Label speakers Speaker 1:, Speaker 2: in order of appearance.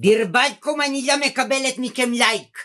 Speaker 1: דיר באלקום אני לא מקבלת מכם לייק.